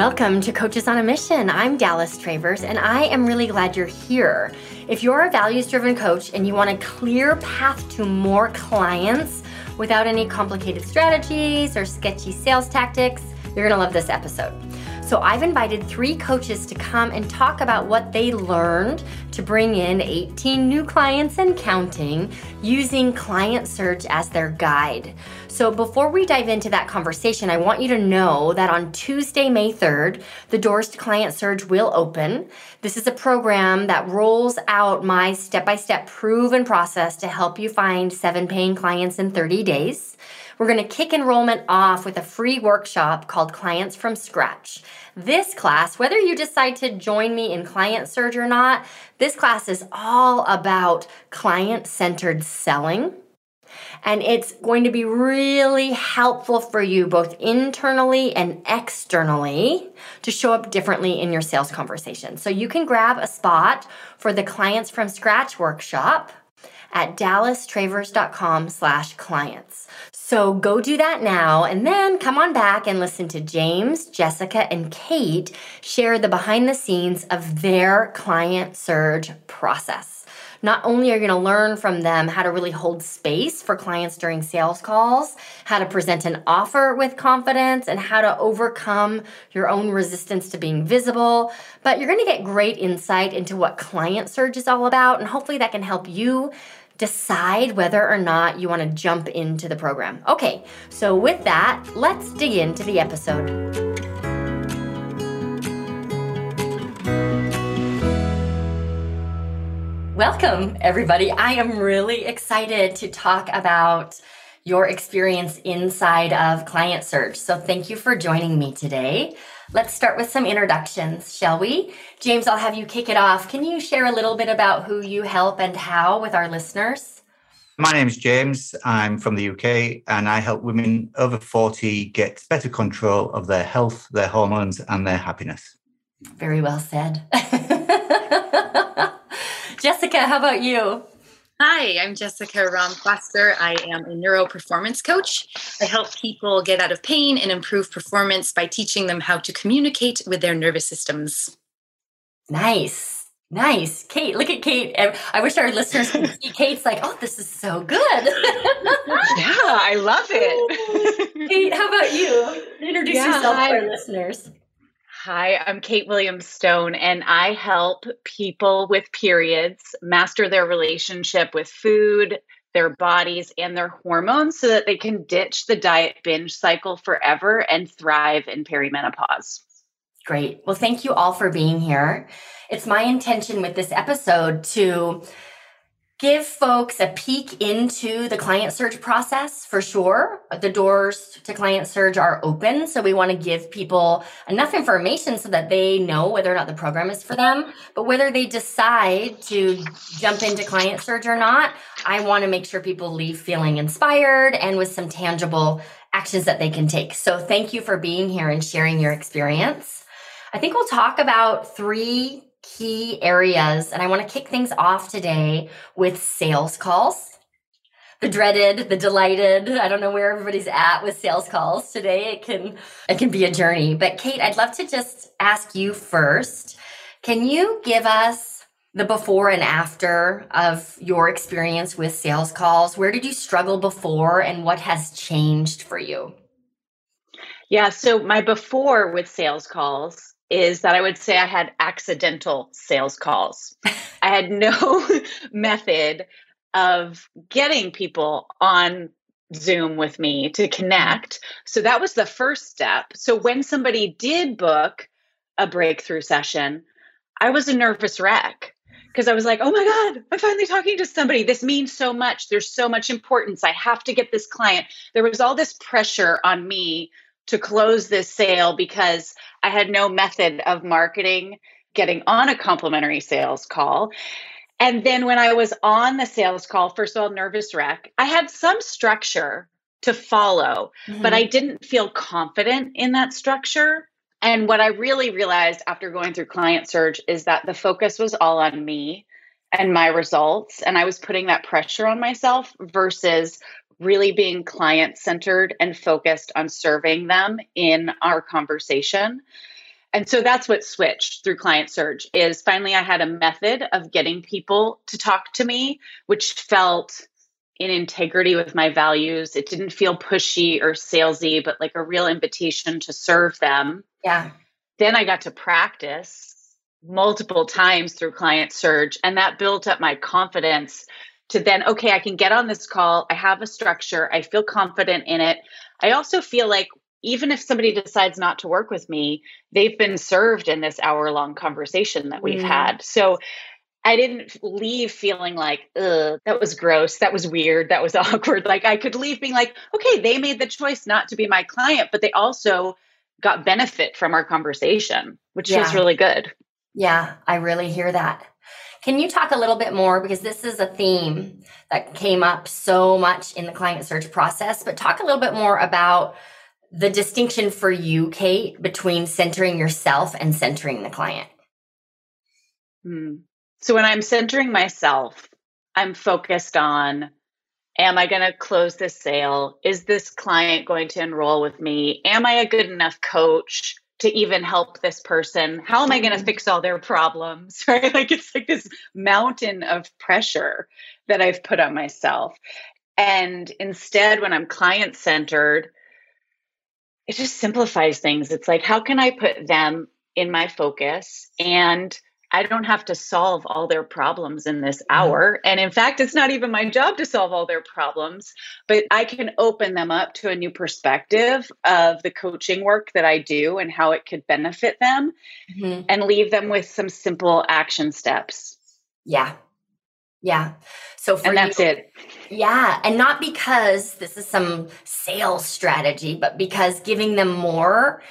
Welcome to Coaches on a Mission. I'm Dallas Travers, and I am really glad you're here. If you're a values driven coach and you want a clear path to more clients without any complicated strategies or sketchy sales tactics, you're gonna love this episode. So, I've invited three coaches to come and talk about what they learned to bring in 18 new clients and counting using Client Surge as their guide. So, before we dive into that conversation, I want you to know that on Tuesday, May 3rd, the doors to Client Surge will open. This is a program that rolls out my step by step proven process to help you find seven paying clients in 30 days. We're going to kick enrollment off with a free workshop called Clients from Scratch. This class, whether you decide to join me in Client Surge or not, this class is all about client centered selling. And it's going to be really helpful for you both internally and externally to show up differently in your sales conversation. So you can grab a spot for the Clients from Scratch workshop at dallastravers.com slash clients. So go do that now and then come on back and listen to James, Jessica, and Kate share the behind the scenes of their client surge process. Not only are you going to learn from them how to really hold space for clients during sales calls, how to present an offer with confidence, and how to overcome your own resistance to being visible, but you're going to get great insight into what Client Surge is all about, and hopefully that can help you decide whether or not you want to jump into the program. Okay, so with that, let's dig into the episode. Welcome, everybody. I am really excited to talk about your experience inside of Client Surge. So, thank you for joining me today. Let's start with some introductions, shall we? James, I'll have you kick it off. Can you share a little bit about who you help and how with our listeners? My name is James. I'm from the UK and I help women over 40 get better control of their health, their hormones, and their happiness. Very well said. Jessica, how about you? Hi, I'm Jessica Raaum Foster. I am a neuro performance coach. I help people get out of pain and improve performance by teaching them how to communicate with their nervous systems. Nice. Nice. Kate, look at Kate. I wish our listeners could see Kate's like, oh, this is so good. yeah, I love it. Kate, how about you? Introduce yeah, yourself to our listeners. Hi, I'm Kate Williams Stone, and I help people with periods master their relationship with food, their bodies, and their hormones so that they can ditch the diet binge cycle forever and thrive in perimenopause. Great. Well, thank you all for being here. It's my intention with this episode to give folks a peek into the client surge process for sure. The doors to client surge are open. So we want to give people enough information so that they know whether or not the program is for them. But whether they decide to jump into client surge or not, I want to make sure people leave feeling inspired and with some tangible actions that they can take. So thank you for being here and sharing your experience. I think we'll talk about three key areas. And I want to kick things off today with sales calls. The dreaded, the delighted. I don't know where everybody's at with sales calls today. It can it can be a journey. But Kate, I'd love to just ask you first. Can you give us the before and after of your experience with sales calls? Where did you struggle before and what has changed for you? Yeah, so my before with sales calls is that I would say I had accidental sales calls. I had no method of getting people on Zoom with me to connect. So that was the first step. So when somebody did book a breakthrough session, I was a nervous wreck because I was like, oh my God, I'm finally talking to somebody. This means so much. There's so much importance. I have to get this client. There was all this pressure on me to close this sale because I had no method of marketing getting on a complimentary sales call. And then when I was on the sales call, first of all, nervous wreck, I had some structure to follow, mm-hmm. but I didn't feel confident in that structure. And what I really realized after going through Client Surge is that the focus was all on me and my results. And I was putting that pressure on myself versus really being client centered and focused on serving them in our conversation. And so that's what switched through Client Surge is finally I had a method of getting people to talk to me, which felt in integrity with my values. It didn't feel pushy or salesy, but like a real invitation to serve them. Yeah. Then I got to practice multiple times through Client Surge, and that built up my confidence to then, okay, I can get on this call. I have a structure. I feel confident in it. I also feel like even if somebody decides not to work with me, they've been served in this hour long conversation that we've mm. had. So I didn't leave feeling like, ugh, that was gross. That was weird. That was awkward. Like I could leave being like, okay, they made the choice not to be my client, but they also got benefit from our conversation, which yeah. feels really good. Yeah, I really hear that. Can you talk a little bit more? Because this is a theme that came up so much in the client surge process, but talk a little bit more about the distinction for you, Kate, between centering yourself and centering the client. Hmm. So when I'm centering myself, I'm focused on Am I going to close this sale? Is this client going to enroll with me? Am I a good enough coach to even help this person? How am I going to mm-hmm. fix all their problems? Right? Like it's like this mountain of pressure that I've put on myself. And instead, when I'm client centered, it just simplifies things. It's like, how can I put them in my focus and I don't have to solve all their problems in this mm-hmm. hour. And in fact, it's not even my job to solve all their problems, but I can open them up to a new perspective of the coaching work that I do and how it could benefit them mm-hmm. and leave them with some simple action steps. Yeah. Yeah. So for and that's you, it. Yeah. And not because this is some sales strategy, but because giving them more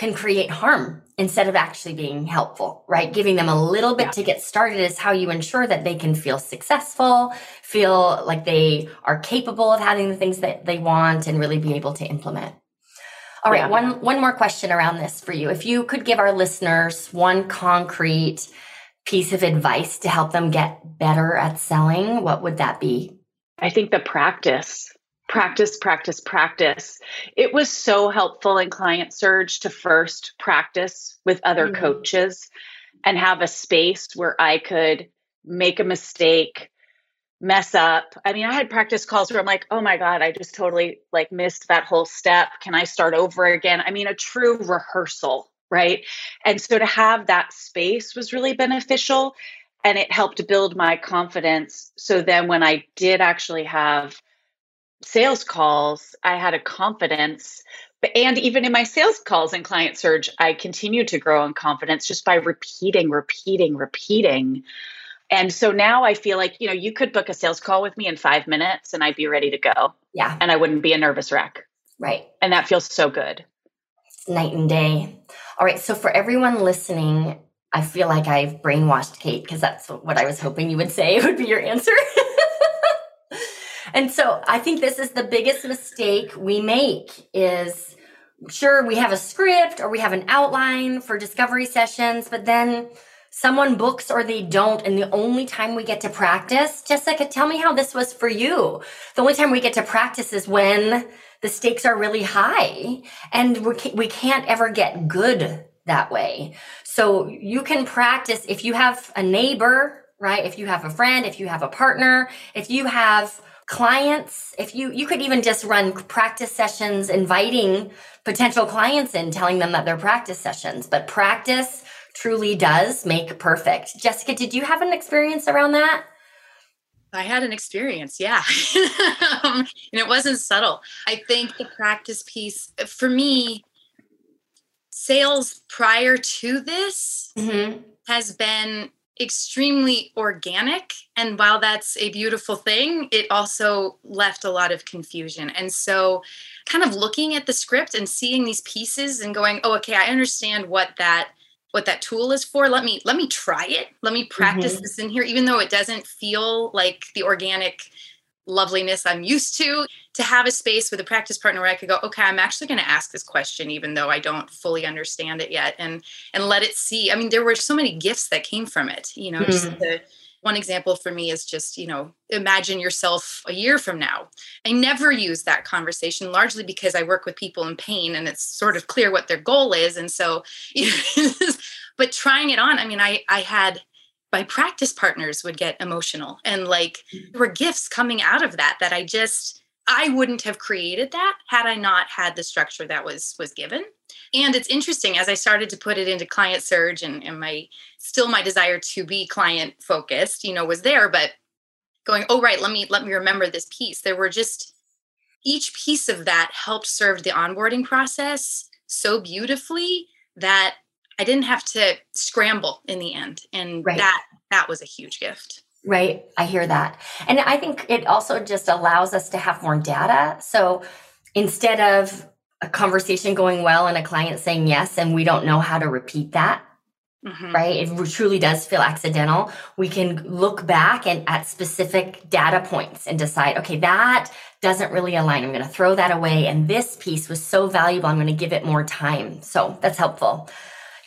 can create harm instead of actually being helpful, right? Giving them a little bit yeah. to get started is how you ensure that they can feel successful, feel like they are capable of having the things that they want and really be able to implement. All right, yeah. one one more question around this for you. If you could give our listeners one concrete piece of advice to help them get better at selling, what would that be? I think the practice practice, practice, practice. It was so helpful in Client Surge to first practice with other mm-hmm. coaches and have a space where I could make a mistake, mess up. I mean, I had practice calls where I'm like, oh my God, I just totally like missed that whole step. Can I start over again? I mean, a true rehearsal, right? And so to have that space was really beneficial and it helped build my confidence. So then when I did actually have sales calls, I had a confidence. But, and even in my sales calls and client surge, I continued to grow in confidence just by repeating, repeating, repeating. And so now I feel like, you know, you could book a sales call with me in five minutes and I'd be ready to go. Yeah. And I wouldn't be a nervous wreck. Right. And that feels so good. night and day. All right. So for everyone listening, I feel like I've brainwashed Kate because that's what I was hoping you would say would be your answer. And so I think this is the biggest mistake we make is sure we have a script or we have an outline for discovery sessions, but then someone books or they don't. And the only time we get to practice, Jessica, tell me how this was for you. The only time we get to practice is when the stakes are really high and we can't ever get good that way. So you can practice if you have a neighbor, right? If you have a friend, if you have a partner, if you have clients if you you could even just run practice sessions inviting potential clients in telling them that they're practice sessions but practice truly does make perfect jessica did you have an experience around that I had an experience, yeah. um, and it wasn't subtle. I think the practice piece, for me, sales prior to this mm-hmm. has been extremely organic. And while that's a beautiful thing, it also left a lot of confusion. And so, kind of looking at the script and seeing these pieces and going, oh, okay, I understand what that what that tool is for let me let me try it let me practice mm-hmm. this in here even though it doesn't feel like the organic loveliness I'm used to, to have a space with a practice partner where I could go, okay, I'm actually going to ask this question, even though I don't fully understand it yet, and and let it see. I mean, there were so many gifts that came from it. You know, mm-hmm. just the one example for me is just, you know, imagine yourself a year from now. I never use that conversation largely because I work with people in pain and it's sort of clear what their goal is. And so, you know, but trying it on, I mean, I, I had my practice partners would get emotional and like there were gifts coming out of that that I just, I wouldn't have created that had I not had the structure that was was given. And it's interesting as I started to put it into client surge and, and my still my desire to be client focused, you know, was there, but going, oh right, let me let me remember this piece. There were just each piece of that helped serve the onboarding process so beautifully that I didn't have to scramble in the end. And right. that that was a huge gift. Right. I hear that. And I think it also just allows us to have more data. So instead of a conversation going well and a client saying yes, and we don't know how to repeat that, Mm-hmm. right? It truly does feel accidental. We can look back and at specific data points and decide, okay, that doesn't really align. I'm going to throw that away. And this piece was so valuable. I'm going to give it more time. So that's helpful.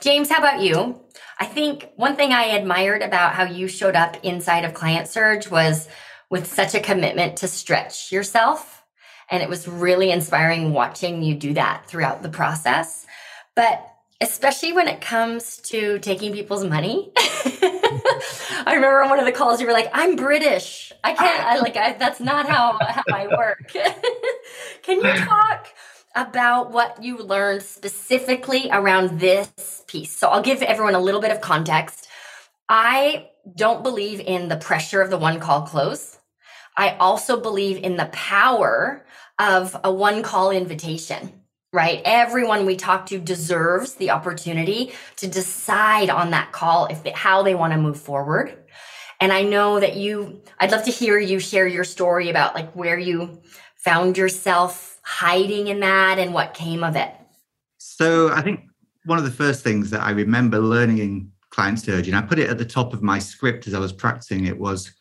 James, how about you? I think one thing I admired about how you showed up inside of Client Surge was with such a commitment to stretch yourself. And it was really inspiring watching you do that throughout the process. But especially when it comes to taking people's money. I remember on one of the calls you were like, "I'm British. I can't. I like. I, that's not how how I work." Can you talk about what you learned specifically around this piece. So I'll give everyone a little bit of context. I don't believe in the pressure of the one call close. I also believe in the power of a one call invitation, right? Everyone we talk to deserves the opportunity to decide on that call if they, how they want to move forward. And I know that you, I'd love to hear you share your story about like where you found yourself hiding in that and what came of it? So I think one of the first things that I remember learning in client surge, and I put it at the top of my script as I was practicing it, was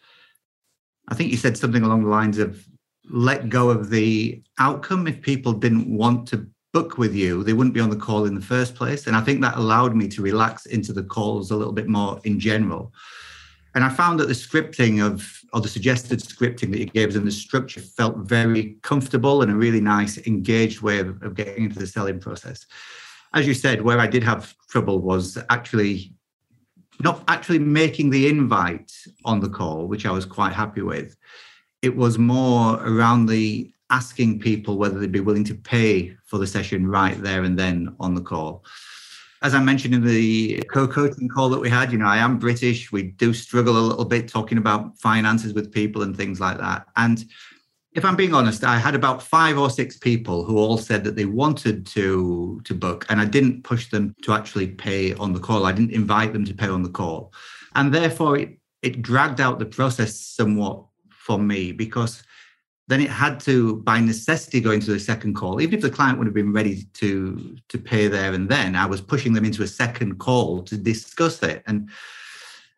I think you said something along the lines of let go of the outcome. If people didn't want to book with you, they wouldn't be on the call in the first place. And I think that allowed me to relax into the calls a little bit more in general. And I found that the scripting of, or the suggested scripting that you gave us and the structure felt very comfortable and a really nice, engaged way of, of getting into the selling process. As you said, where I did have trouble was actually not actually making the invite on the call, which I was quite happy with. It was more around the asking people whether they'd be willing to pay for the session right there and then on the call as I mentioned in the co-coaching call that we had, you know, I am British. We do struggle a little bit talking about finances with people and things like that. And if I'm being honest, I had about five or six people who all said that they wanted to to book, and I didn't push them to actually pay on the call. I didn't invite them to pay on the call, and therefore it it dragged out the process somewhat for me because then it had to, by necessity, go into the second call. Even if the client would have been ready to to pay there and then, I was pushing them into a second call to discuss it, and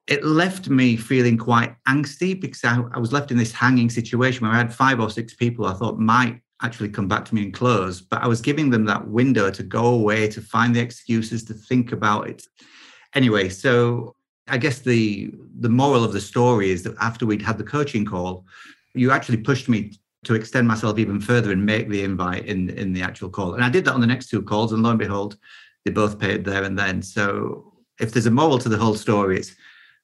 it left me feeling quite angsty because I, I was left in this hanging situation where I had five or six people I thought might actually come back to me and close, but I was giving them that window to go away, to find the excuses, to think about it. Anyway, so I guess the the moral of the story is that after we'd had the coaching call, you actually pushed me to extend myself even further and make the invite in in the actual call. And I did that on the next two calls, and lo and behold, they both paid there and then. So if there's a moral to the whole story, it's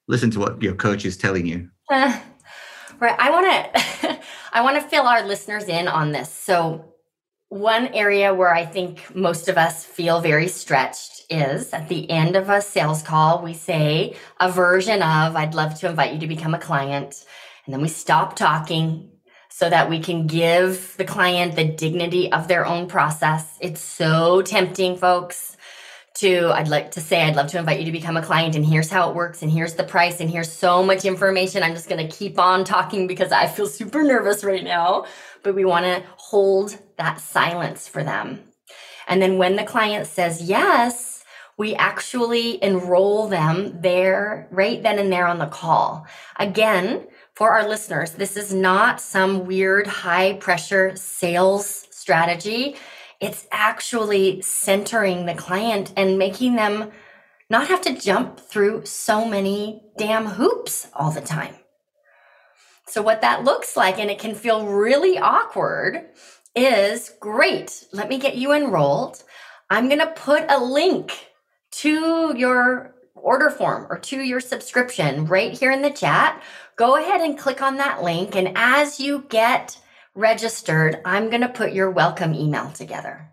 listen to what your coach is telling you. Uh, right. I want to I want to fill our listeners in on this. So one area where I think most of us feel very stretched is at the end of a sales call, we say a version of, I'd love to invite you to become a client. And then we stop talking so that we can give the client the dignity of their own process. It's so tempting, folks, to, I'd like to say, I'd love to invite you to become a client, and here's how it works, and here's the price, and here's so much information. I'm just going to keep on talking because I feel super nervous right now. But we want to hold that silence for them. And then when the client says yes, we actually enroll them there, right then and there on the call. Again, for our listeners, this is not some weird high pressure sales strategy. It's actually centering the client and making them not have to jump through so many damn hoops all the time. So, what that looks like, and it can feel really awkward, is great. Let me get you enrolled. I'm going to put a link to your order form or to your subscription right here in the chat. Go ahead and click on that link. And as you get registered, I'm going to put your welcome email together.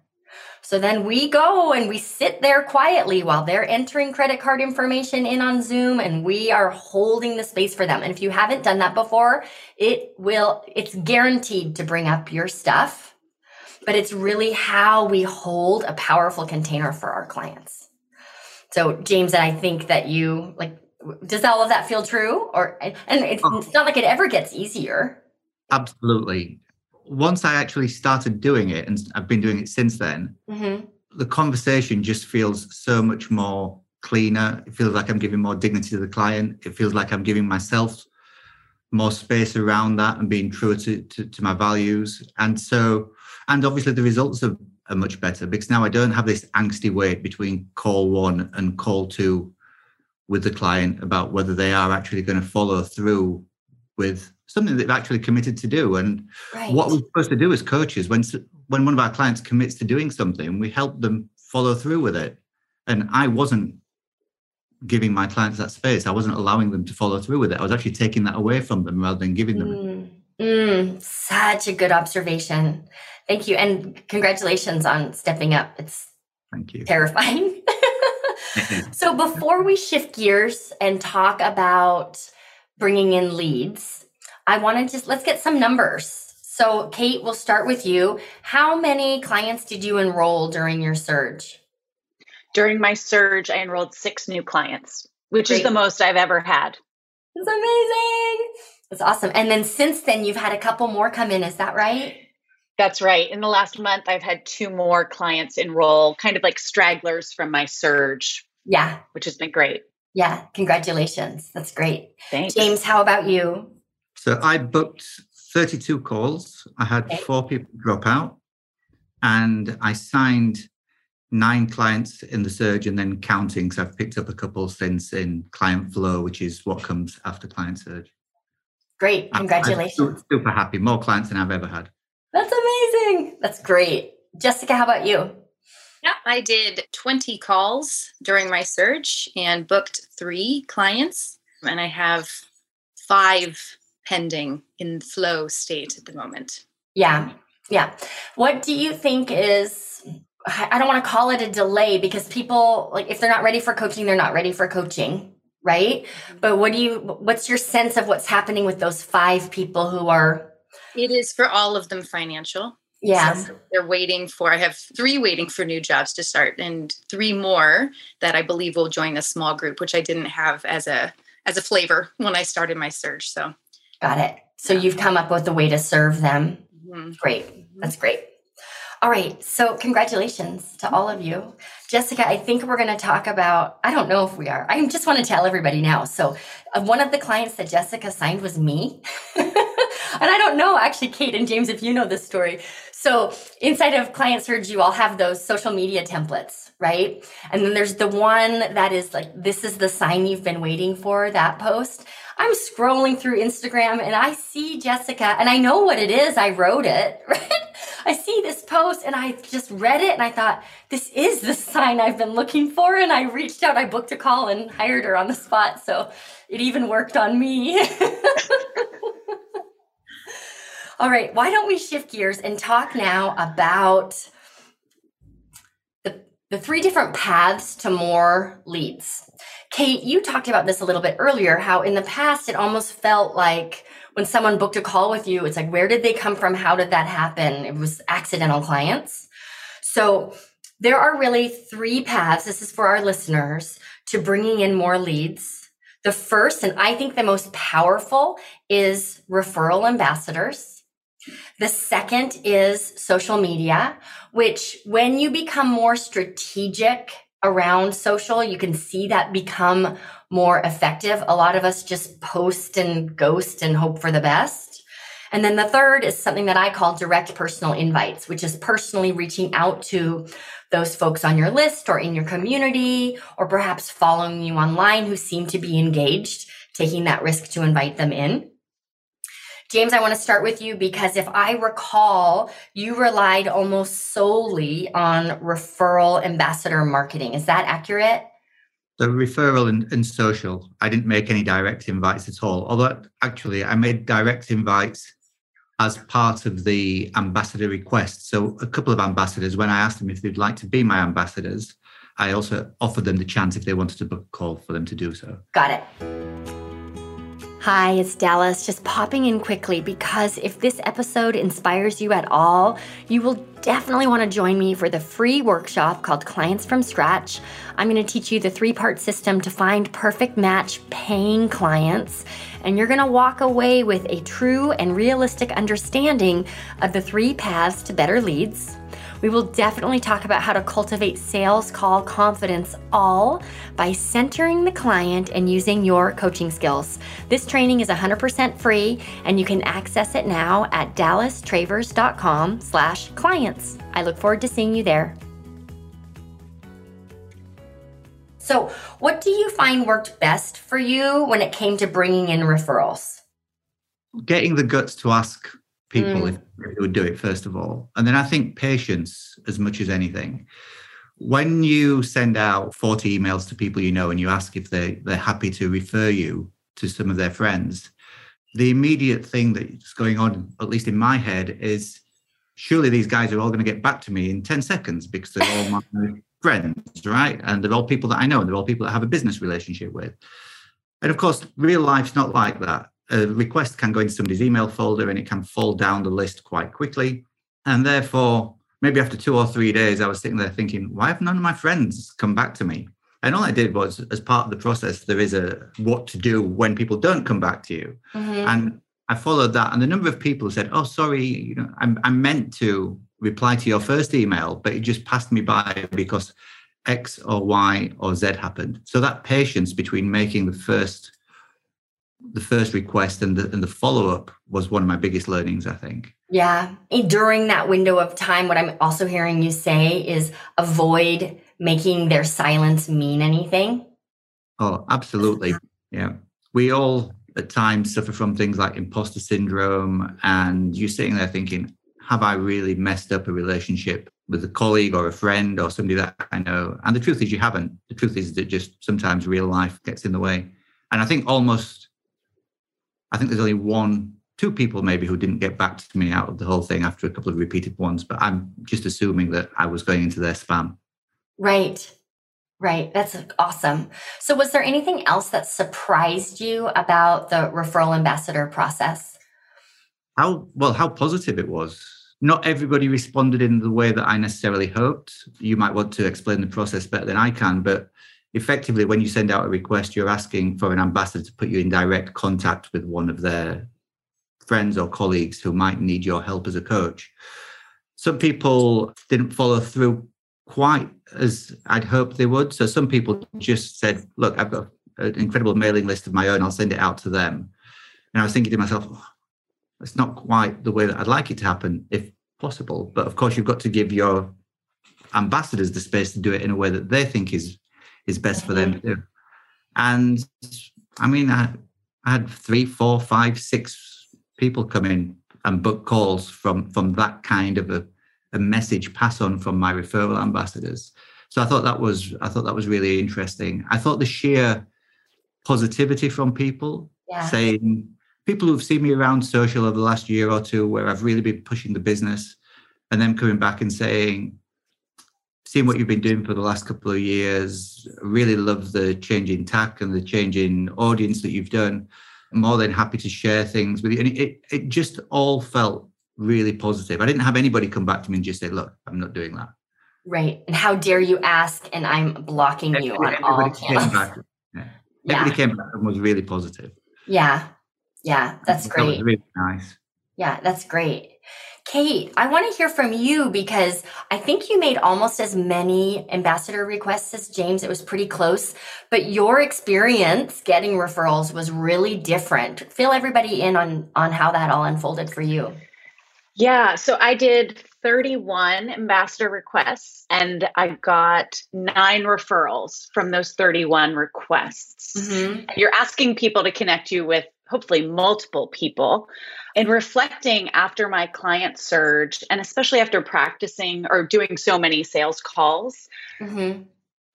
So then we go and we sit there quietly while they're entering credit card information in on Zoom and we are holding the space for them. And if you haven't done that before, it will, it's guaranteed to bring up your stuff, but it's really how we hold a powerful container for our clients. So James, and I think that you like, does all of that feel true? Or, and it's, oh. it's not like it ever gets easier. Absolutely once I actually started doing it, and I've been doing it since then, mm-hmm. the conversation just feels so much more cleaner. It feels like I'm giving more dignity to the client. It feels like I'm giving myself more space around that and being true to, to, to my values. And so, and obviously the results are, are much better because now I don't have this angsty wait between call one and call two with the client about whether they are actually going to follow through with something they've actually committed to do. And right. what we're supposed to do as coaches, when when one of our clients commits to doing something, we help them follow through with it. And I wasn't giving my clients that space. I wasn't allowing them to follow through with it. I was actually taking that away from them rather than giving them. Mm, mm, such a good observation. Thank you, and congratulations on stepping up. It's thank you. Terrifying. so before we shift gears and talk about bringing in leads, I want to just let's get some numbers. So, Kate, we'll start with you. How many clients did you enroll during your surge? During my surge, I enrolled six new clients, which Great. is the most I've ever had. It's amazing. It's awesome. And then since then, you've had a couple more come in. Is that right? That's right. In the last month, I've had two more clients enroll, kind of like stragglers from my surge. Yeah. Which has been great. Yeah. Congratulations. That's great. Thanks. James, how about you? So I booked 32 calls. I had okay. four people drop out, and I signed nine clients in the surge and then counting. So I've picked up a couple since in client flow, which is what comes after client surge. Great. Congratulations. I'm super happy. More clients than I've ever had. That's amazing. That's great. Jessica, how about you? Yeah, I did 20 calls during my surge and booked three clients. And I have five pending in flow state at the moment. Yeah. Yeah. What do you think is I don't want to call it a delay because people like if they're not ready for coaching, they're not ready for coaching, right? Mm-hmm. But what do you what's your sense of what's happening with those 5 people who are It is for all of them financial. Yeah. So they're waiting for I have 3 waiting for new jobs to start and 3 more that I believe will join a small group which I didn't have as a as a flavor when I started my surge. So Got it. So you've come up with a way to serve them. Mm-hmm. Great. Mm-hmm. That's great. All right. So congratulations to all of you. Jessica, I think we're going to talk about, I don't know if we are. I just want to tell everybody now. So uh, one of the clients that Jessica signed was me. and I don't know, actually, Kate and James, if you know this story. So inside of Client Surge, you all have those social media templates, right? And then there's the one that is like, this is the sign you've been waiting for, that post. I'm scrolling through Instagram and I see Jessica and I know what it is. I wrote it, right? I see this post and I just read it and I thought, this is the sign I've been looking for. And I reached out, I booked a call and hired her on the spot. So it even worked on me. All right, why don't we shift gears and talk now about the, the three different paths to more leads. Kate, you talked about this a little bit earlier, how in the past it almost felt like when someone booked a call with you, it's like, where did they come from? How did that happen? It was accidental clients. So there are really three paths. This is for our listeners to bringing in more leads. The first, and I think the most powerful, is referral ambassadors. The second is social media, which when you become more strategic around social, you can see that become more effective. A lot of us just post and ghost and hope for the best. And then the third is something that I call direct personal invites, which is personally reaching out to those folks on your list or in your community, or perhaps following you online who seem to be engaged, taking that risk to invite them in. James, I want to start with you because if I recall, you relied almost solely on referral ambassador marketing. Is that accurate? The referral and, and social, I didn't make any direct invites at all. Although actually, I made direct invites as part of the ambassador request. So a couple of ambassadors, when I asked them if they'd like to be my ambassadors, I also offered them the chance if they wanted to book a call for them to do so. Got it. Hi, it's Dallas, just popping in quickly because if this episode inspires you at all, you will definitely want to join me for the free workshop called Clients from Scratch. I'm going to teach you the three part system to find perfect match paying clients, and you're going to walk away with a true and realistic understanding of the three paths to better leads we will definitely talk about how to cultivate sales call confidence all by centering the client and using your coaching skills. This training is 100% free and you can access it now at dallastravers.com slash clients. I look forward to seeing you there. So, what do you find worked best for you when it came to bringing in referrals? Getting the guts to ask people mm. would do it first of all. And then i think patience as much as anything. When you send out 40 emails to people you know and you ask if they, they're happy to refer you to some of their friends the immediate thing that's going on at least in my head is surely these guys are all going to get back to me in 10 seconds because they're all my friends right? And they're all people that i know and they're all people that I have a business relationship with. And of course real life's not like that a request can go into somebody's email folder and it can fall down the list quite quickly. And therefore, maybe after two or three days, I was sitting there thinking, why have none of my friends come back to me? And all I did was, as part of the process, there is a what to do when people don't come back to you. Mm-hmm. And I followed that. And the number of people said, oh, sorry, you know, I'm, I meant to reply to your first email, but it just passed me by because X or Y or Z happened. So that patience between making the first the first request and the, and the follow up was one of my biggest learnings, I think. Yeah. During that window of time, what I'm also hearing you say is avoid making their silence mean anything. Oh, absolutely. Yeah. We all at times suffer from things like imposter syndrome, and you're sitting there thinking, have I really messed up a relationship with a colleague or a friend or somebody that I know? And the truth is, you haven't. The truth is that just sometimes real life gets in the way. And I think almost I think there's only one, two people maybe who didn't get back to me out of the whole thing after a couple of repeated ones, but I'm just assuming that I was going into their spam. Right. Right. That's awesome. So, was there anything else that surprised you about the referral ambassador process? How well, how positive it was. Not everybody responded in the way that I necessarily hoped. You might want to explain the process better than I can, but effectively, when you send out a request, you're asking for an ambassador to put you in direct contact with one of their friends or colleagues who might need your help as a coach. Some people didn't follow through quite as I'd hoped they would. So some people just said, Look, I've got an incredible mailing list of my own, I'll send it out to them. And I was thinking to myself, oh, it's not quite the way that I'd like it to happen, if possible. But of course, you've got to give your ambassadors the space to do it in a way that they think is is best for them to do. And I mean, I, I had three, four, five, six people come in and book calls from from that kind of a, a message pass on from my referral ambassadors. So I thought that was I thought that was really interesting. I thought the sheer positivity from people yeah. saying people who've seen me around social over the last year or two where I've really been pushing the business and then coming back and saying, seeing what you've been doing for the last couple of years. Really love the change in tack and the change in audience that you've done. I'm more than happy to share things with you. And it, it just all felt really positive. I didn't have anybody come back to me and just say, look, I'm not doing that. Right. And how dare you ask and I'm blocking you on all channels. Back, yeah. Everybody came back and was really positive. Yeah. Yeah. That's great. That really nice. Yeah, that's great. Kate, I want to hear from you because I think you made almost as many ambassador requests as James. It was pretty close, but your experience getting referrals was really different. Fill everybody in on on how that all unfolded for you. Yeah, so I did 31 ambassador requests and I got nine referrals from those 31 requests. Mm-hmm. You're asking people to connect you with hopefully multiple people. And reflecting after my client surge, and especially after practicing or doing so many sales calls, mm-hmm.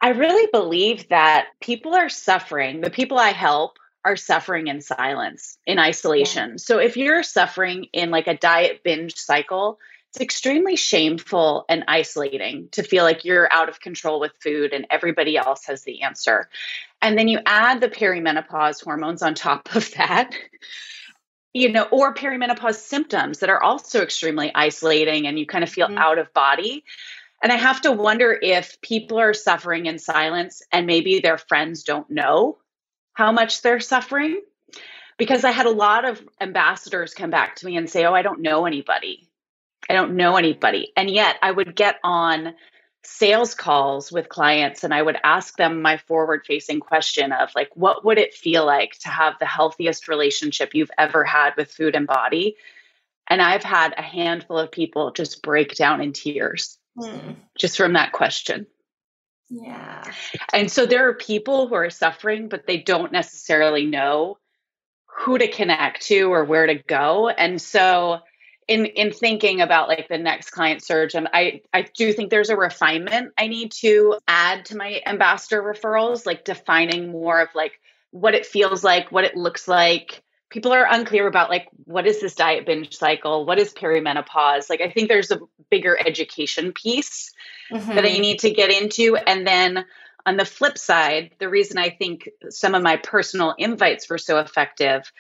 I really believe that people are suffering. The people I help are suffering in silence, in isolation. Yeah. So if you're suffering in like a diet binge cycle, it's extremely shameful and isolating to feel like you're out of control with food and everybody else has the answer. And then you add the perimenopause hormones on top of that. You know, or perimenopause symptoms that are also extremely isolating and you kind of feel mm-hmm. out of body. And I have to wonder if people are suffering in silence and maybe their friends don't know how much they're suffering because I had a lot of ambassadors come back to me and say, Oh, I don't know anybody. I don't know anybody. And yet I would get on sales calls with clients and I would ask them my forward facing question of like, what would it feel like to have the healthiest relationship you've ever had with food and body? And I've had a handful of people just break down in tears mm. just from that question. Yeah. And so there are people who are suffering, but they don't necessarily know who to connect to or where to go. And so in in thinking about like the next client surge and i i do think there's a refinement i need to add to my ambassador referrals like defining more of like what it feels like what it looks like people are unclear about like what is this diet binge cycle what is perimenopause like i think there's a bigger education piece mm-hmm. that I need to get into. And then on the flip side, the reason I think some of my personal invites were so effective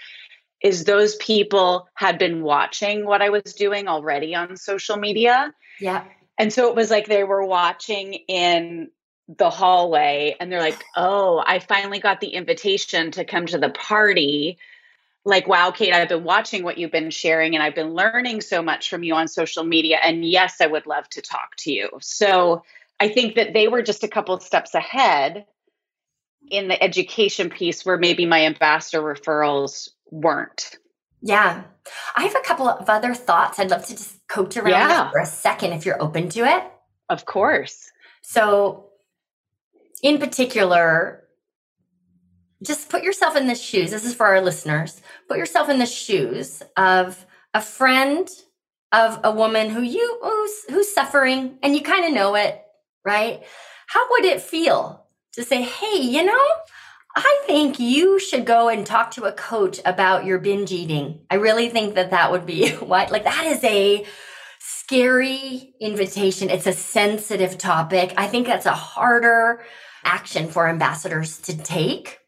is those people had been watching what I was doing already on social media. Yeah. And so it was like they were watching in the hallway and they're like, oh, I finally got the invitation to come to the party like, wow, Kate, I've been watching what you've been sharing and I've been learning so much from you on social media. And yes, I would love to talk to you. So I think that they were just a couple steps ahead in the education piece where maybe my ambassador referrals weren't. Yeah. I have a couple of other thoughts. I'd love to just coach around yeah. for a second if you're open to it. Of course. So, in particular, just put yourself in the shoes. This is for our listeners. Put yourself in the shoes of a friend of a woman who you who's, who's suffering and you kind of know it, right? How would it feel to say, "Hey, you know, I think you should go and talk to a coach about your binge eating." I really think that that would be what like that is a scary invitation. It's a sensitive topic. I think that's a harder action for ambassadors to take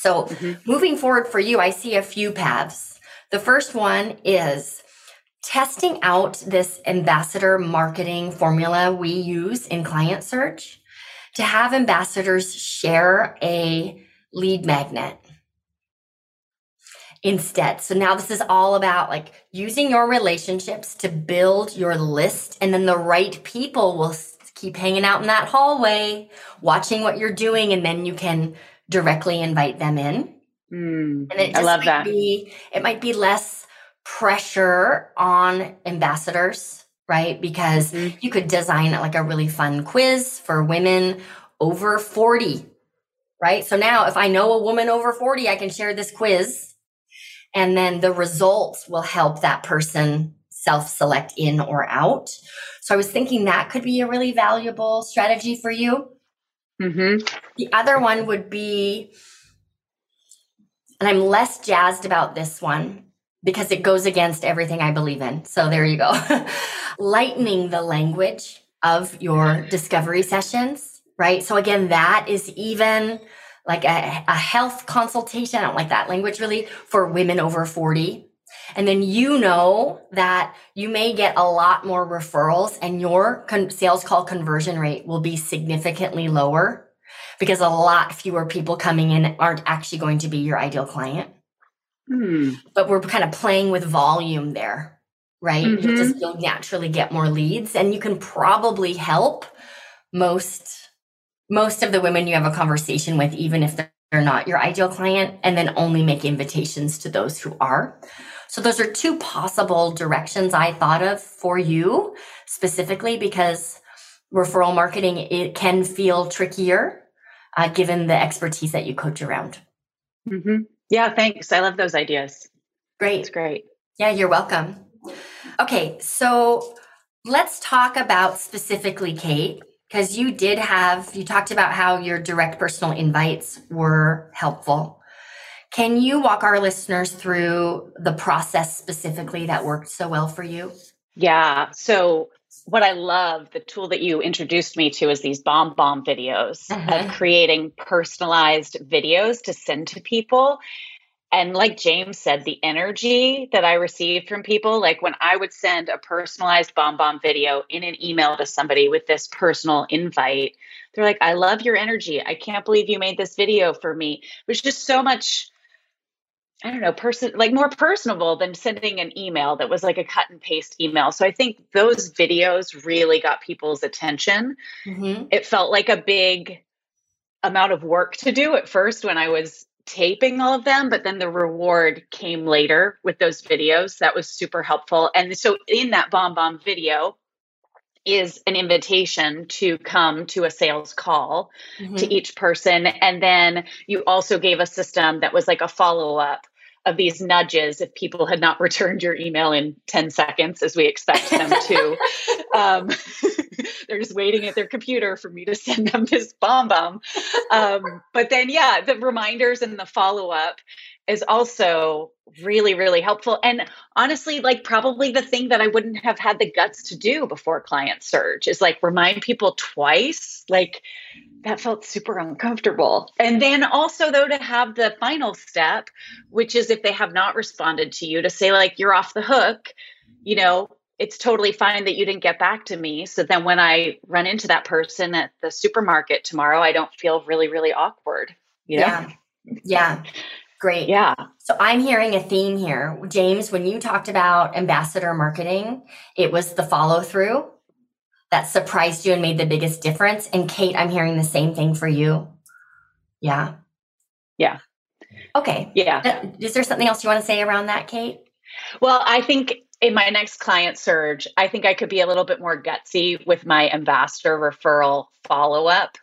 so, mm-hmm. moving forward for you, I see a few paths. The first one is testing out this ambassador marketing formula we use in client surge to have ambassadors share a lead magnet instead. So now this is all about like using your relationships to build your list and then the right people will keep hanging out in that hallway watching what you're doing and then you can directly invite them in. Mm, and it I love that. Be, it might be less pressure on ambassadors, right? Because mm-hmm. you could design like a really fun quiz for women over 40, right? So now if I know a woman over 40, I can share this quiz and then the results will help that person self select in or out. So I was thinking that could be a really valuable strategy for you. Mm-hmm. The other one would be, and I'm less jazzed about this one because it goes against everything I believe in. So there you go. Lightening the language of your discovery sessions, right? So again, that is even like a, a health consultation. I don't like that language really for women over 40 and then you know that you may get a lot more referrals and your con- sales call conversion rate will be significantly lower because a lot fewer people coming in aren't actually going to be your ideal client. Hmm. But we're kind of playing with volume there. right? Mhm. You just you'll naturally get more leads and you can probably help most most of the women you have a conversation with even if they're not your ideal client and then only make invitations to those who are. So those are two possible directions I thought of for you specifically because referral marketing it can feel trickier uh, given the expertise that you coach around. hmm Yeah, thanks. I love those ideas. Great. It's great. Yeah, you're welcome. Okay, so let's talk about specifically Kate, because you did have, you talked about how your direct personal invites were helpful. Can you walk our listeners through the process specifically that worked so well for you? Yeah. So what I love, the tool that you introduced me to is these BombBomb videos of mm-hmm. creating personalized videos to send to people. And like James said, the energy that I received from people, like when I would send a personalized BombBomb video in an email to somebody with this personal invite, they're like, I love your energy. I can't believe you made this video for me. It was just so much I don't know, person like more personable than sending an email that was like a cut and paste email. So I think those videos really got people's attention. Mm-hmm. It felt like a big amount of work to do at first when I was taping all of them, but then the reward came later with those videos. That was super helpful. And so in that BombBomb video is an invitation to come to a sales call Mm-hmm. to each person. And then you also gave a system that was like a follow up of these nudges if people had not returned your email in 10 seconds, as we expect them to. um, they're just waiting at their computer for me to send them this BombBomb. Um, but then, yeah, the reminders and the follow up is also really, really helpful. And honestly, like probably the thing that I wouldn't have had the guts to do before Client Surge is like remind people twice. Like, that felt super uncomfortable. And then also, though, to have the final step, which is if they have not responded to you, to say, like, you're off the hook, you know, it's totally fine that you didn't get back to me. So then when I run into that person at the supermarket tomorrow, I don't feel really, really awkward. You know? Yeah. Yeah. Great. Yeah. So I'm hearing a theme here. James, when you talked about ambassador marketing, it was the follow through that surprised you and made the biggest difference. And Kate, I'm hearing the same thing for you. Yeah. Yeah. Okay. Yeah. Uh, Is there something else you want to say around that, Kate? Well, I think in my next client surge, I think I could be a little bit more gutsy with my ambassador referral follow up.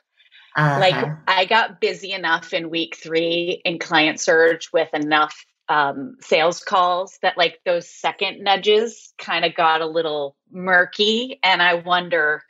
Uh-huh. Like I got busy enough in week three in client surge with enough um, sales calls that like those second nudges kind of got a little murky. And I wonder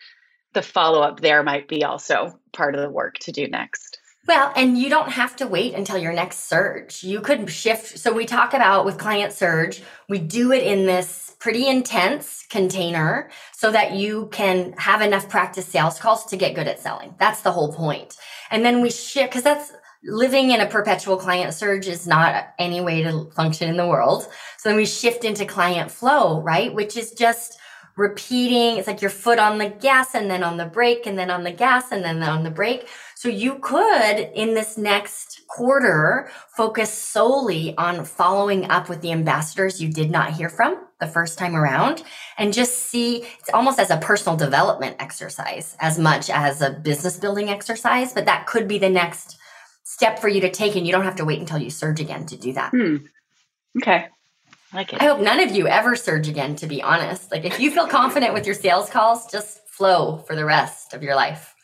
the follow up there might be also part of the work to do next. Well, and you don't have to wait until your next surge. You could shift. So we talk about with client surge, we do it in this pretty intense container so that you can have enough practice sales calls to get good at selling. That's the whole point. And then we shift because that's living in a perpetual client surge is not any way to function in the world. So then we shift into client flow, right? Which is just repeating. It's like your foot on the gas and then on the brake and then on the gas and then on the brake. So you could in this next quarter focus solely on following up with the ambassadors you did not hear from the first time around and just see it's almost as a personal development exercise as much as a business building exercise, but that could be the next step for you to take and you don't have to wait until you surge again to do that. Hmm. Okay. I. I hope none of you ever surge again, to be honest. Like, if you feel confident with your sales calls, just flow for the rest of your life.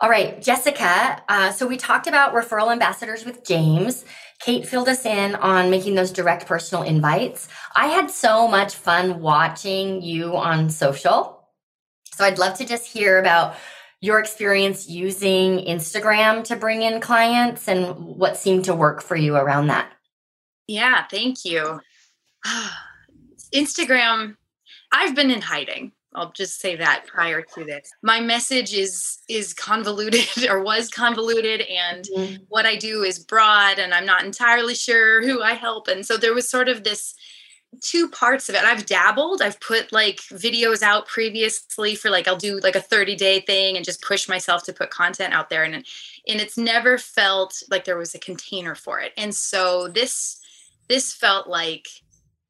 All right, Jessica. Uh, so, we talked about referral ambassadors with James. Kate filled us in on making those direct personal invites. I had so much fun watching you on social. So, I'd love to just hear about your experience using Instagram to bring in clients and what seemed to work for you around that. Yeah, thank you. Instagram, I've been in hiding. I'll just say that prior to this. My message is is convoluted or was convoluted and Mhm. what I do is broad and I'm not entirely sure who I help and so there was sort of this two parts of it. I've dabbled. I've put like videos out previously for like I'll do like a 30 day thing and just push myself to put content out there and and it's never felt like there was a container for it. And so this this felt like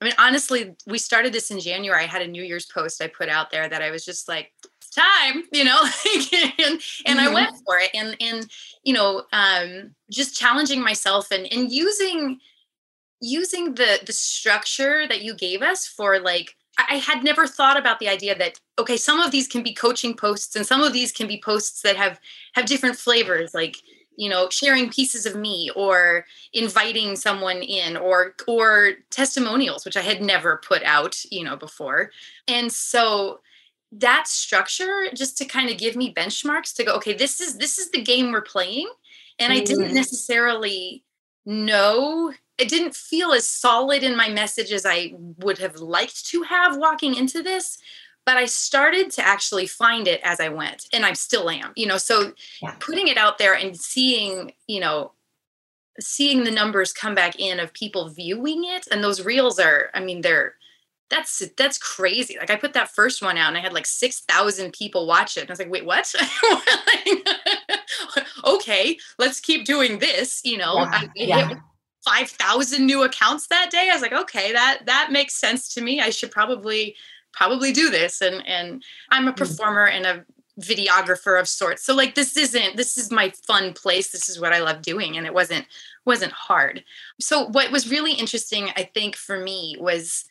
I mean, honestly, we started this in January. I had a New Year's post I put out there that I was just like, time, you know, and, and mm-hmm. I went for it. And, and, you know, um, just challenging myself and, and using, using the, the structure that you gave us for like, I had never thought about the idea that okay, some of these can be coaching posts and some of these can be posts that have have different flavors like you know sharing pieces of me or inviting someone in or or testimonials which i had never put out you know before and so that structure just to kind of give me benchmarks to go okay this is this is the game we're playing and i didn't mm-hmm. necessarily know it didn't feel as solid in my message as i would have liked to have walking into this but I started to actually find it as I went, and I still am. You know, so yeah. putting it out there and seeing, you know, seeing the numbers come back in of people viewing it, and those reels are, I mean, they're that's that's crazy. Like I put that first one out, and I had like six thousand people watch it, and I was like, wait, what? okay, let's keep doing this. You know, yeah. I, yeah. 5,000 new accounts that day. I was like, okay, that that makes sense to me. I should probably probably do this and and i'm a hmm. performer and a videographer of sorts. So like this isn't this is my fun place. This is what i love doing and it wasn't wasn't hard. So what was really interesting i think for me was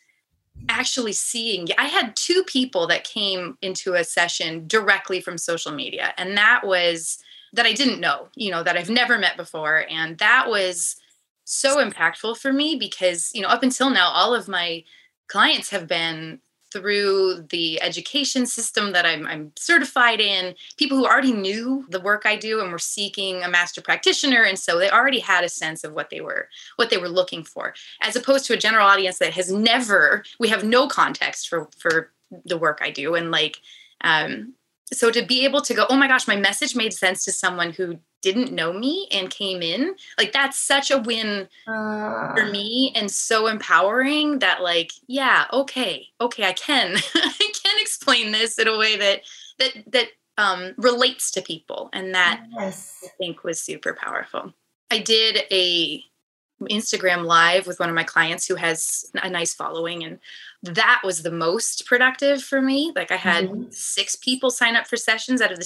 actually seeing i had two people that came into a session directly from social media and that was that i didn't know you know that i've never met before and that was so impactful for me because you know up until now all of my clients have been through the education system that I'm, I'm, certified in, people who already knew the work I do and were seeking a master practitioner, and so they already had a sense of what they were what they were looking for, as opposed to a general audience that has never. We have no context for for the work I do, and like um, so to be able to go oh my gosh my message made sense to someone who didn't know me and came in like that's such a win uh. for me and so empowering that like yeah okay okay i can i can explain this in a way that that that um relates to people and that yes. i think was super powerful i did a Instagram live with one of my clients who has a nice following and that was the most productive for me. Like I had mm-hmm. six people sign up for sessions out of the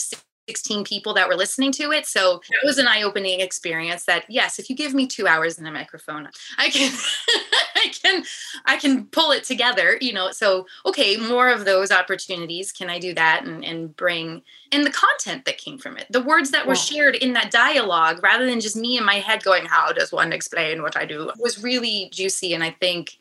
16 people that were listening to it. So it was an eye-opening experience that yes, if you give me 2 hours and a microphone, I can I can I can pull it together, you know. So okay, more of those opportunities. Can I do that and and bring and the content that came from it. The words that were yeah. shared in that dialogue rather than just me in my head going how does one explain what I do was really juicy and I think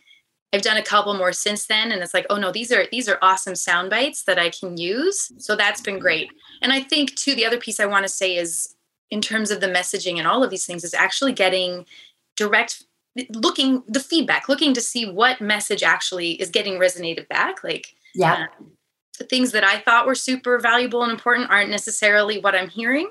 I've done a couple more since then and it's like, oh no, these are these are awesome sound bites that I can use. So that's been great. And I think too the other piece I want to say is in terms of the messaging and all of these things is actually getting direct looking the feedback, looking to see what message actually is getting resonated back like yeah. Um, the things that I thought were super valuable and important aren't necessarily what I'm hearing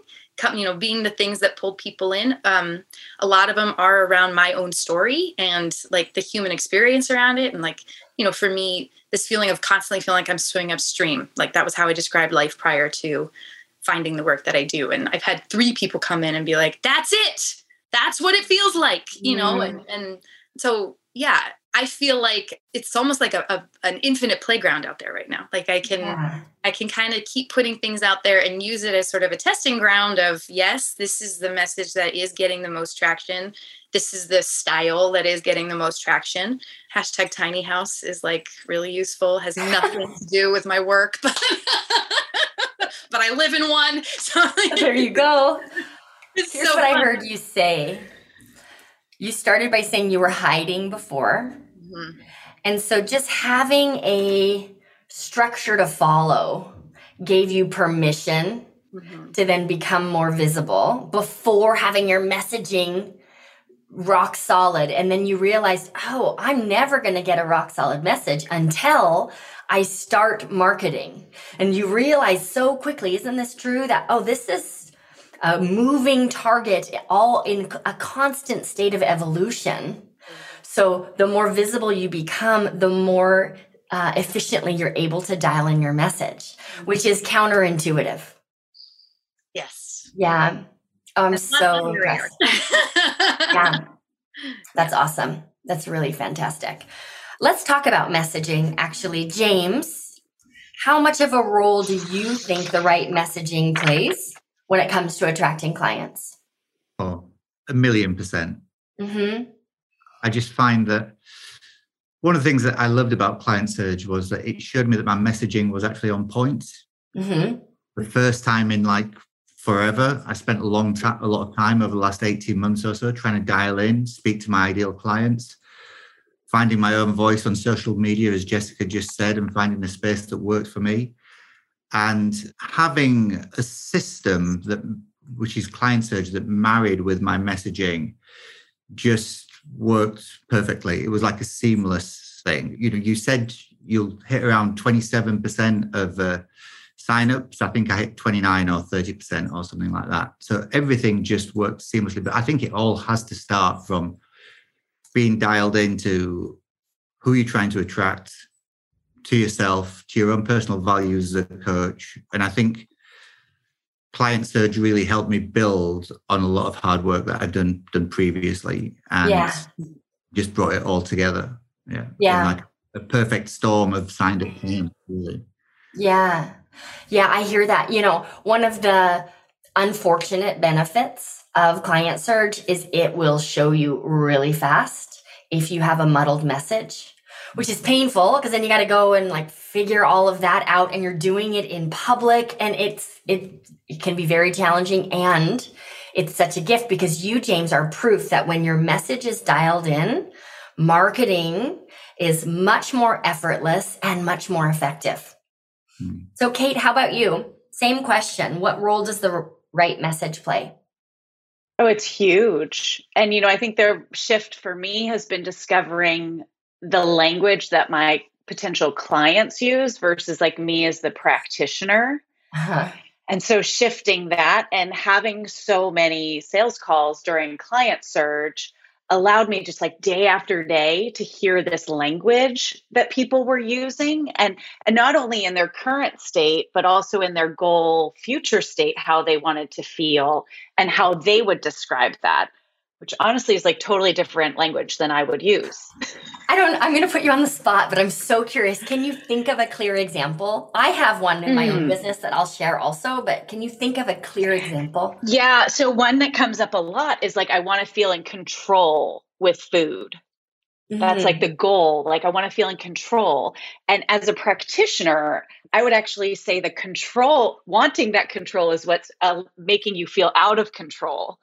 you know being the things that pulled people in um, a lot of them are around my own story and like the human experience around it. And like you know for me this feeling of constantly feeling like i'm swimming upstream like that was how i described life prior to finding the work that i do. And i've had three people come in and be like that's it! That's what it feels like! You know? Mm. and and so yeah I feel like it's almost like a, a, an infinite playground out there right now. Like I can yeah. I can kind of keep putting things out there and use it as sort of a testing ground of yes, this is the message that is getting the most traction. This is the style that is getting the most traction. Hashtag tiny house is like really useful, has nothing to do with my work, but but I live in one. So there you go. Here's so what fun. I heard you say. You started by saying you were hiding before Mm-hmm. And so just having a structure to follow gave you permission mm-hmm. to then become more visible before having your messaging rock solid. And then you realized, oh, I'm never going to get a rock solid message until I start marketing. And you realize so quickly, isn't this true? That, oh, this is a moving target, all in a constant state of evolution. So the more visible you become, the more uh, efficiently you're able to dial in your message, which is counterintuitive. Yes. Yeah. I'm That's so impressed. yeah. That's awesome. That's really fantastic. Let's talk about messaging actually. James, how much of a role do you think the right messaging plays when it comes to attracting clients? Oh, a million percent. Mm-hmm. I just find that one of the things that I loved about Client Surge was that it showed me that my messaging was actually on point. Mm-hmm. The first time in like forever, I spent a long time, a lot of time over the last 18 months or so trying to dial in, speak to my ideal clients, finding my own voice on social media, as Jessica just said, and finding a space that worked for me. And having a system that which is client surge that married with my messaging just worked perfectly. It was like a seamless thing. You know, you said you'll hit around 27% of uh, signups. I think I hit 29 or 30% or something like that. So everything just worked seamlessly. But I think it all has to start from being dialed into who you're trying to attract to yourself, to your own personal values as a coach. And I think client surge really helped me build on a lot of hard work that I've done done previously and Yeah. just brought it all together. Yeah. Yeah. Like a perfect storm of signed up teams, really. Yeah. Yeah, I hear that. You know, one of the unfortunate benefits of Client Surge is it will show you really fast if you have a muddled message, which is painful because then you got to go and like figure all of that out and you're doing it in public and it's it it can be very challenging and it's such a gift because you James are proof that when your message is dialed in, marketing is much more effortless and much more effective. Hmm. So, Kate, how about you? Same question. What role does the right message play? Oh, it's huge. And, you know, I think their shift for me has been discovering the language that my potential clients use versus like me as the practitioner. Uh-huh. And so shifting that and having so many sales calls during client surge allowed me just like day after day to hear this language that people were using and and not only in their current state but also in their goal future state how they wanted to feel and how they would describe that which honestly is like totally different language than I would use. I don't, I'm going to put you on the spot, but I'm so curious. Can you think of a clear example? I have one in my own Hmm. business that I'll share also, but can you think of a clear example? Yeah, so one that comes up a lot is like I want to feel in control with food. That's Mhm. like the goal. Like I want to feel in control. And as a practitioner, I would actually say the control, wanting that control is what's uh, making you feel out of control.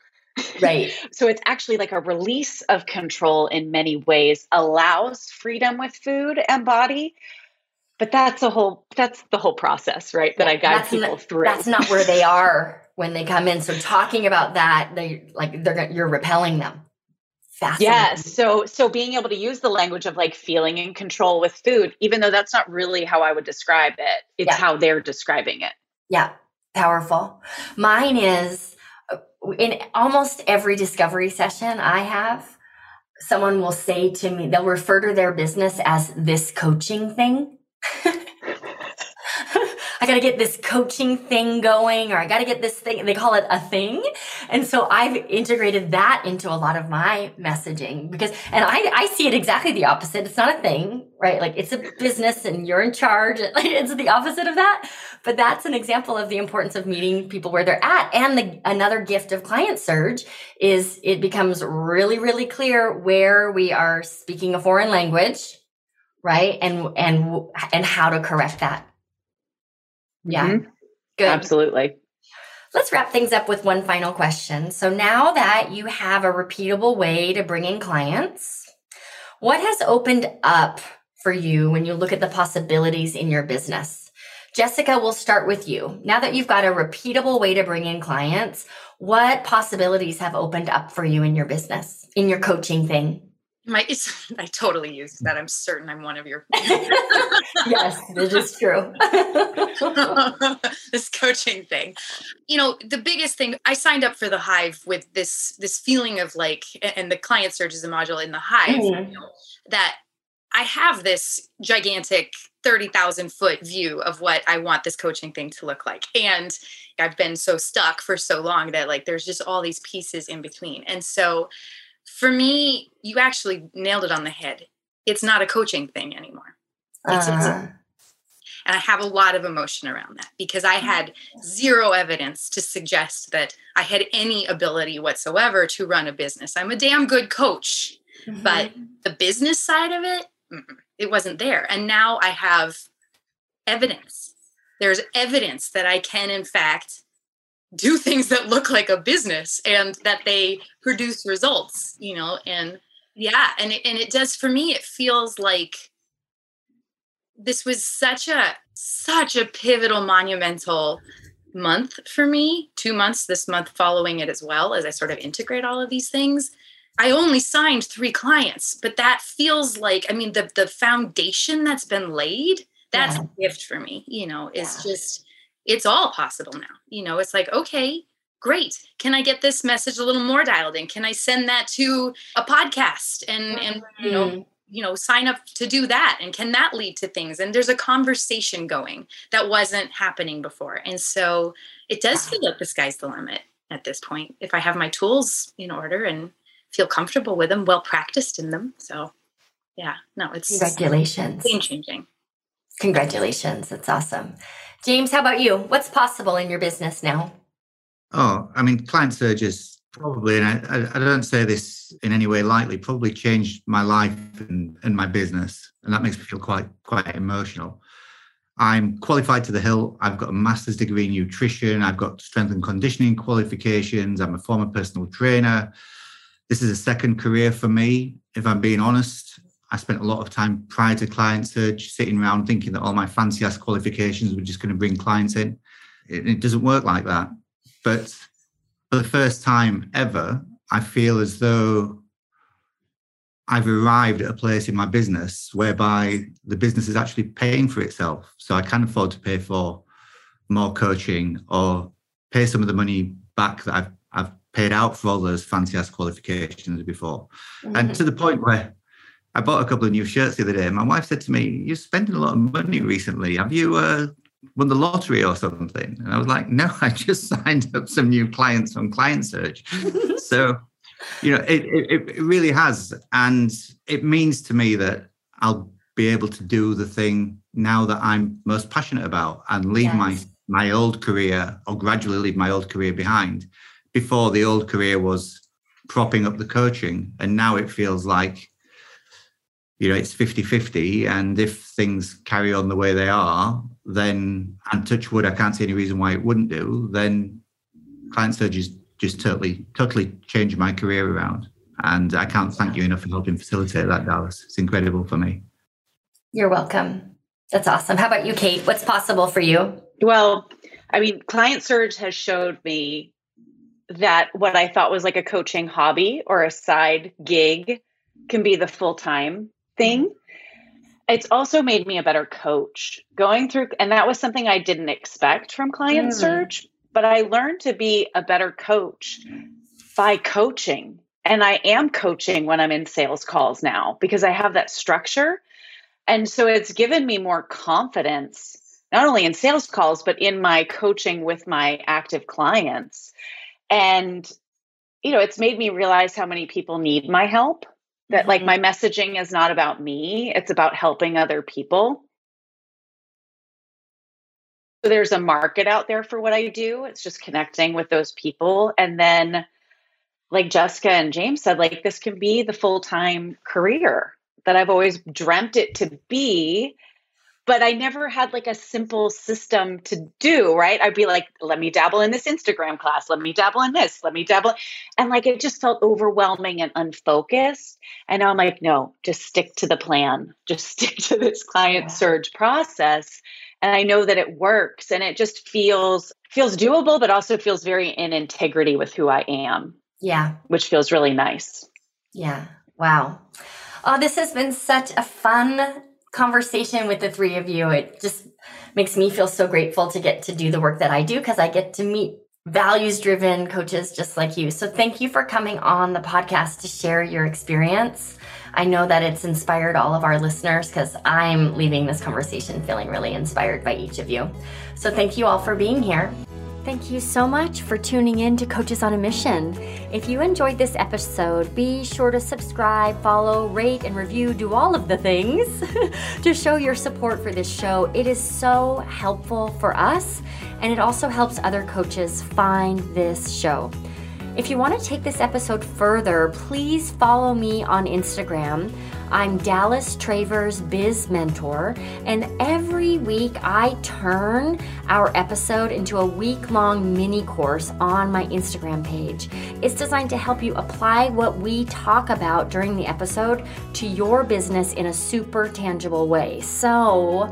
Right. So it's actually like a release of control in many ways allows freedom with food and body. But that's a whole that's the whole process, right? That I guide people not- through. That's not where they are when they come in. So talking about that, they like they're gonna- you're repelling them. Yes. So so being able to use the language of like feeling in control with food, even though that's not really how I would describe it, it's Yeah. how they're describing it. Yeah, powerful. Mine is in almost every discovery session I have, someone will say to me, they'll refer to their business as this coaching thing. I got to get this coaching thing going, or I got to get this thing. They call it a thing. And so I've integrated that into a lot of my messaging because, and I, I see it exactly the opposite. It's not a thing, right? Like it's a business and you're in charge. Like it's the opposite of that. But that's an example of the importance of meeting people where they're at. And the, another gift of Client Surge is it becomes really, really clear where we are speaking a foreign language, right? And, and, and how to correct that. Yeah. Mhm. Good. Absolutely. Let's wrap things up with one final question. So now that you have a repeatable way to bring in clients, what has opened up for you when you look at the possibilities in your business? Jessica, we'll start with you. Now that you've got a repeatable way to bring in clients, what possibilities have opened up for you in your business, in your coaching thing? My, it's, I totally use that. I'm certain I'm one of your yes, it is true. this coaching thing. You know, the biggest thing I signed up for the Hive with this this feeling of like, and the client surge is a module in the Hive Mhm. you know, that I have this gigantic 30,000 foot view of what I want this coaching thing to look like. And I've been so stuck for so long that like there's just all these pieces in between. And so for me, you actually nailed it on the head. it's not a coaching thing anymore. It's, uh-huh. and I have a lot of emotion around that because I had zero evidence to suggest that I had any ability whatsoever to run a business. I'm a damn good coach, mm-hmm. but the business side of it, it wasn't there. And now I have evidence. There's evidence that I can, in fact, do things that look like a business and that they produce results, you know, and yeah, and it, and it does for me, it feels like this was such a such a pivotal monumental month for me two months this month following it as well as i sort of integrate all of these things i only signed three clients but that feels like i mean the the foundation that's been laid that's yeah. a gift for me you know it's yeah. just it's all possible now you know it's like okay great. Can i get this message a little more dialed in? Can i send that to a podcast and and you know mm you know sign up to do that? And can that lead to things? And there's a conversation going that wasn't happening before. And so it does feel like the sky's the limit at this point if i have my tools in order and feel comfortable with them well practiced in them. So yeah no it's congratulations. game changing congratulations that's awesome james how about you what's possible in your business now oh i mean client surges probably, and I, I, don't say this in any way lightly, probably changed my life and, and my business. And that makes me feel quite, quite emotional. I'm qualified to the hill. I've got a master's degree in nutrition. I've got strength and conditioning qualifications. I'm a former personal trainer. This is a second career for me, if I'm being honest. I spent a lot of time prior to Client Surge sitting around thinking that all my fancy ass qualifications were just going to bring clients in. It, it doesn't work like that. But for the first time ever, I feel as though I've arrived at a place in my business whereby the business is actually paying for itself. So I can afford to pay for more coaching or pay some of the money back that I've I've paid out for all those fancy ass qualifications before. Mm-hmm. And to the point where I bought a couple of new shirts the other day. My wife said to me, You're spending a lot of money recently. Have you uh, won the lottery or something? And I was like, no, I just signed up some new clients on Client Surge. so, you know, it, it, it really has. And it means to me that I'll be able to do the thing now that I'm most passionate about and leave yes. my my old career or gradually leave my old career behind. Before the old career was propping up the coaching, and now it feels like you know it's 50 50 and if things carry on the way they are then and touch wood i can't see any reason why it wouldn't do then client surge is just totally totally changed my career around. And i can't thank you enough for helping facilitate that dallas. It's incredible for me. You're welcome. That's awesome. How about you kate? What's possible for you? Well i mean client surge has showed me that what i thought was like a coaching hobby or a side gig can be the full time thing. It's also made me a better coach going through, and that was something I didn't expect from Client mm. Surge, but I learned to be a better coach by coaching. And I am coaching when I'm in sales calls now because I have that structure. And so it's given me more confidence, not only in sales calls, but in my coaching with my active clients. And, you know, it's made me realize how many people need my help that mm-hmm. like my messaging is not about me it's about helping other people so there's a market out there for what i do it's just connecting with those people and then like jessica and james said like this can be the full-time career that i've always dreamt it to be but I never had like a simple system to do, right? I'd be like, let me dabble in this Instagram class, let me dabble in this, let me dabble. And like it just felt overwhelming and unfocused. And now I'm like, no, just stick to the plan, just stick to this client surge process. And I know that it works and it just feels feels doable, but also feels very in integrity with who I am. Yeah. Which feels really nice. Yeah. Wow. Oh, this has been such a fun conversation with the three of you. It just makes me feel so grateful to get to do the work that I do because I get to meet values driven coaches just like you. So thank you for coming on the podcast to share your experience. I know that it's inspired all of our listeners because I'm leaving this conversation feeling really inspired by each of you. So thank you all for being here. Thank you so much for tuning in to Coaches on a Mission. If you enjoyed this episode, be sure to subscribe, follow, rate, and review, do all of the things to show your support for this show. It is so helpful for us, and it also helps other coaches find this show. If you want to take this episode further, please follow me on Instagram. I'm Dallas Travers Biz Mentor, and every week I turn our episode into a week long mini course on my Instagram page. It's designed to help you apply what we talk about during the episode to your business in a super tangible way. So,